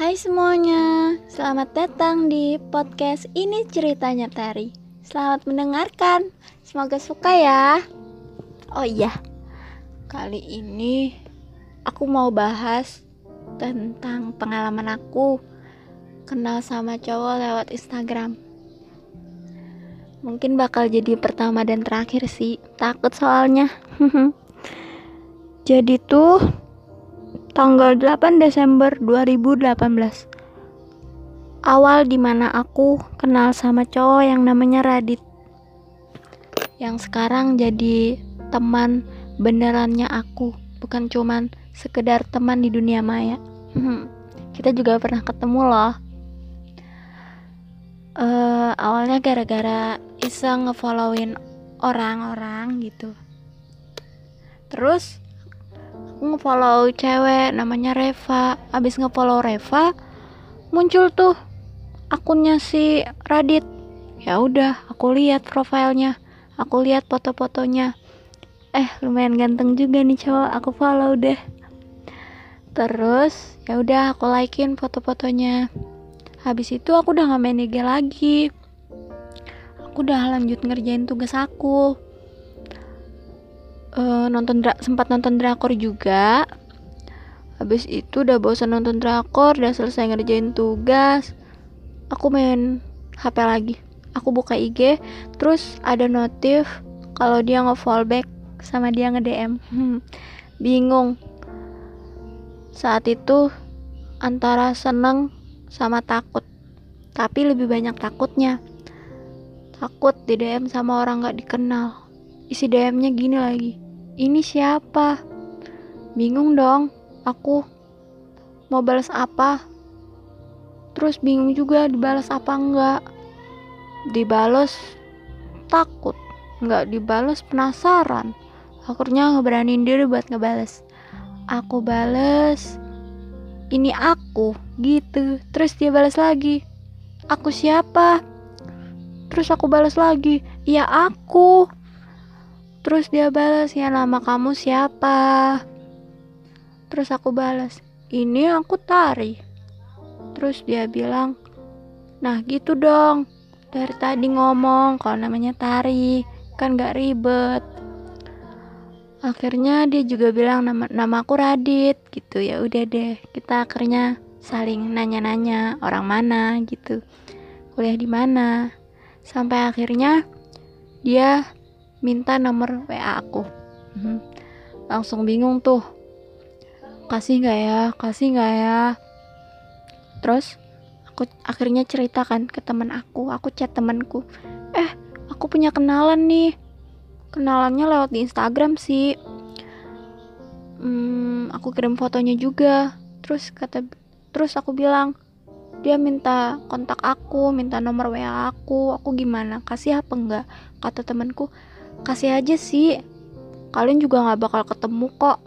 Hai semuanya, selamat datang di podcast ini ceritanya Tari. Selamat mendengarkan, semoga suka ya. Oh iya, kali ini aku mau bahas tentang pengalaman aku kenal sama cowok lewat Instagram. Mungkin bakal jadi pertama dan terakhir sih, takut soalnya. jadi tuh tanggal 8 Desember 2018 awal di mana aku kenal sama cowok yang namanya Radit. Yang sekarang jadi teman benerannya aku bukan cuman sekedar teman di dunia maya. Kita juga pernah ketemu loh. Uh, awalnya gara-gara iseng ngefollowin orang-orang gitu. Terus aku ngefollow cewek namanya Reva. Abis ngefollow Reva muncul tuh akunnya si Radit. Ya udah aku lihat profilnya. Aku lihat foto-fotonya. Eh lumayan ganteng juga nih cowok aku follow deh. Terus ya udah aku likein foto-fotonya. Habis itu aku udah nggak main IG lagi. Aku udah lanjut ngerjain tugas aku uh, nonton dra sempat nonton drakor juga. Habis itu udah bosan nonton drakor udah selesai ngerjain tugas. Aku main HP lagi. Aku buka IG terus ada notif kalau dia nge-fallback sama dia nge-DM bingung. Saat itu antara seneng sama takut. Tapi lebih banyak takutnya. Takut di DM sama orang gak dikenal isi DM-nya gini lagi. Ini siapa? Bingung dong, aku mau balas apa? Terus bingung juga dibalas apa enggak. Dibalas takut, enggak dibalas penasaran. Akhirnya ngeberanin diri buat ngebales. Aku bales, ini aku gitu. Terus dia balas lagi, aku siapa? Terus aku balas lagi, ya aku. Terus dia balas, ya nama kamu siapa? Terus aku balas, ini aku Tari. Terus dia bilang, nah gitu dong. Dari tadi ngomong kalau namanya Tari, kan gak ribet. Akhirnya dia juga bilang nama nama aku Radit gitu ya udah deh kita akhirnya saling nanya-nanya orang mana gitu kuliah di mana sampai akhirnya dia minta nomor WA aku. Hmm. langsung bingung tuh. Kasih nggak ya? Kasih nggak ya? Terus aku akhirnya ceritakan ke teman aku. Aku chat temanku. Eh aku punya kenalan nih. Kenalannya lewat di Instagram sih. Hmm, aku kirim fotonya juga. Terus kata terus aku bilang dia minta kontak aku minta nomor WA aku. Aku gimana? Kasih apa enggak? Kata temanku kasih aja sih. Kalian juga nggak bakal ketemu kok.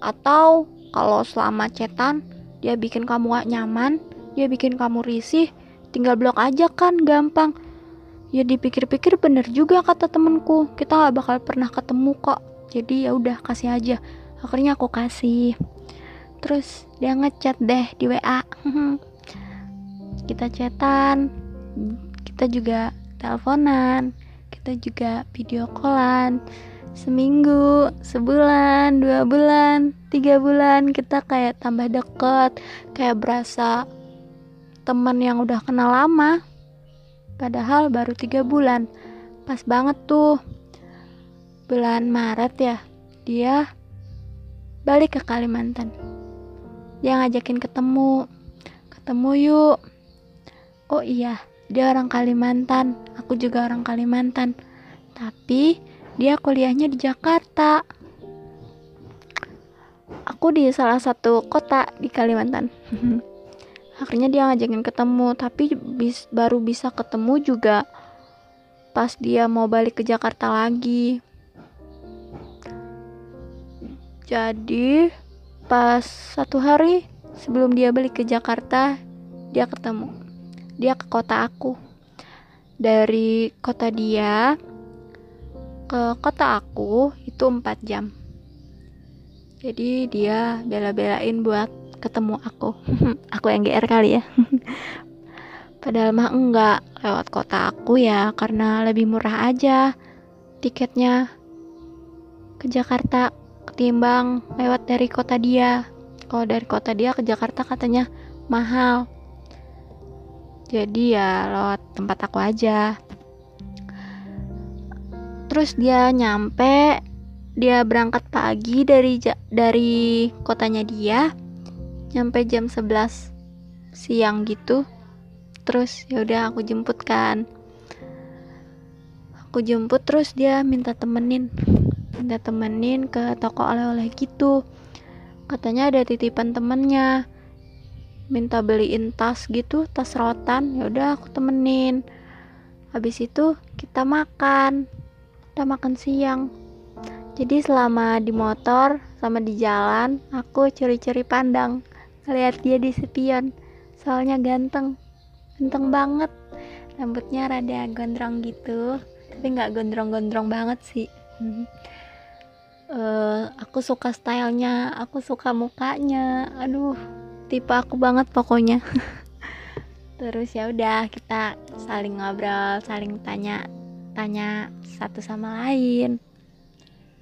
Atau kalau selama cetan dia bikin kamu gak nyaman dia bikin kamu risih tinggal blok aja kan gampang. Ya dipikir-pikir bener juga kata temenku kita gak bakal pernah ketemu kok. Jadi ya udah kasih aja. Akhirnya aku kasih. Terus dia ngechat deh di WA kita chatan kita juga teleponan kita juga video callan seminggu, sebulan, dua bulan, tiga bulan kita kayak tambah deket, kayak berasa teman yang udah kenal lama. Padahal baru tiga bulan, pas banget tuh bulan Maret ya, dia balik ke Kalimantan. Dia ngajakin ketemu, ketemu yuk. Oh iya, dia orang Kalimantan, aku juga orang Kalimantan. Tapi dia kuliahnya di Jakarta. Aku di salah satu kota di Kalimantan. Akhirnya dia ngajakin ketemu, tapi bis, baru bisa ketemu juga pas dia mau balik ke Jakarta lagi. Jadi pas satu hari sebelum dia balik ke Jakarta, dia ketemu dia ke kota aku. Dari kota dia ke kota aku itu 4 jam. Jadi dia bela-belain buat ketemu aku. Aku yang GR kali ya. Padahal mah enggak lewat kota aku ya karena lebih murah aja tiketnya ke Jakarta ketimbang lewat dari kota dia. Kalau dari kota dia ke Jakarta katanya mahal jadi ya lewat tempat aku aja. Terus dia nyampe dia berangkat pagi dari dari kotanya dia nyampe jam 11 siang gitu. Terus ya udah aku jemput kan. Aku jemput terus dia minta temenin. Minta temenin ke toko oleh-oleh gitu. Katanya ada titipan temennya minta beliin tas gitu tas rotan ya udah aku temenin. Habis itu kita makan kita makan siang. Jadi selama di motor sama di jalan aku curi-curi pandang ngeliat dia di spion soalnya ganteng ganteng banget. Rambutnya rada gondrong gitu tapi nggak gondrong-gondrong banget sih. Uh, aku suka stylenya aku suka mukanya aduh tipe aku banget pokoknya. Terus ya udah kita saling ngobrol saling tanya tanya satu sama lain.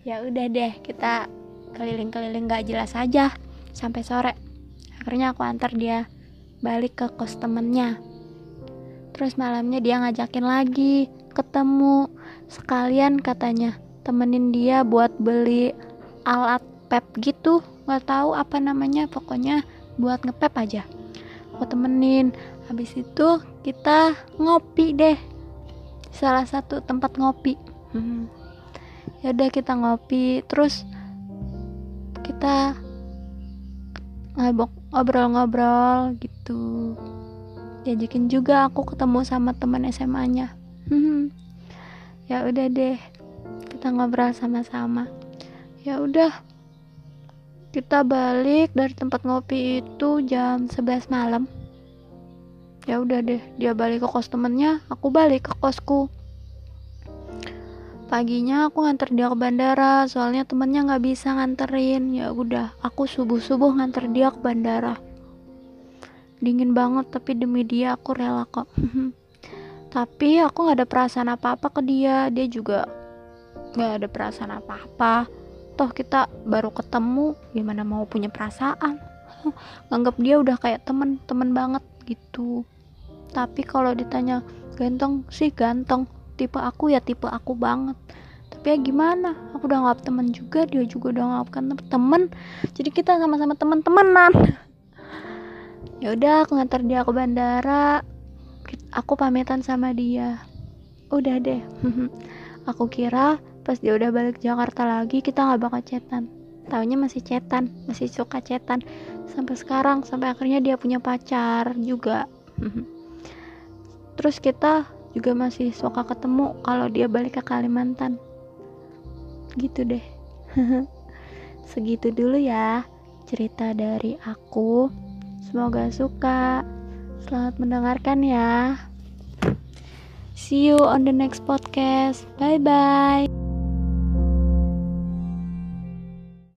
Ya udah deh kita keliling-keliling gak jelas aja sampai sore. Akhirnya aku antar dia balik ke kos temennya. Terus malamnya dia ngajakin lagi ketemu. Sekalian katanya temenin dia buat beli alat pep gitu. Nggak tahu apa namanya pokoknya buat ngepep aja. Aku temenin. Habis itu kita ngopi deh. Salah satu tempat ngopi. Hmm. ya udah kita ngopi terus kita ngobrol-ngobrol gitu. Diajakin juga aku ketemu sama teman SMA-nya hmm, ya udah deh kita ngobrol sama-sama. Ya udah kita balik dari tempat ngopi itu jam 11 malam. Ya udah deh dia balik ke kos temennya aku balik ke kosku. Paginya aku nganter dia ke bandara soalnya temennya nggak bisa nganterin. Ya udah aku subuh subuh nganter dia ke bandara. Dingin banget tapi demi dia aku rela kok. Tapi aku nggak ada perasaan apa-apa ke dia. Dia juga nggak ada perasaan apa-apa toh kita baru ketemu gimana mau punya perasaan? Nganggap dia udah kayak temen temen banget gitu. Tapi kalau ditanya ganteng? Sih ganteng. Tipe aku ya tipe aku banget. Tapi ya gimana? Aku udah nganggap temen juga dia juga udah nganggap temen. Jadi kita sama-sama temen-temenan. Ya udah aku ngantar dia ke bandara. Aku pamitan sama dia. Udah deh. Aku kira pas dia udah balik Jakarta lagi kita nggak bakal cetan taunya masih cetan masih suka cetan sampai sekarang sampai akhirnya dia punya pacar juga terus kita juga masih suka ketemu kalau dia balik ke Kalimantan gitu deh segitu dulu ya cerita dari aku Semoga suka. Selamat mendengarkan ya. See you on the next podcast. Bye bye.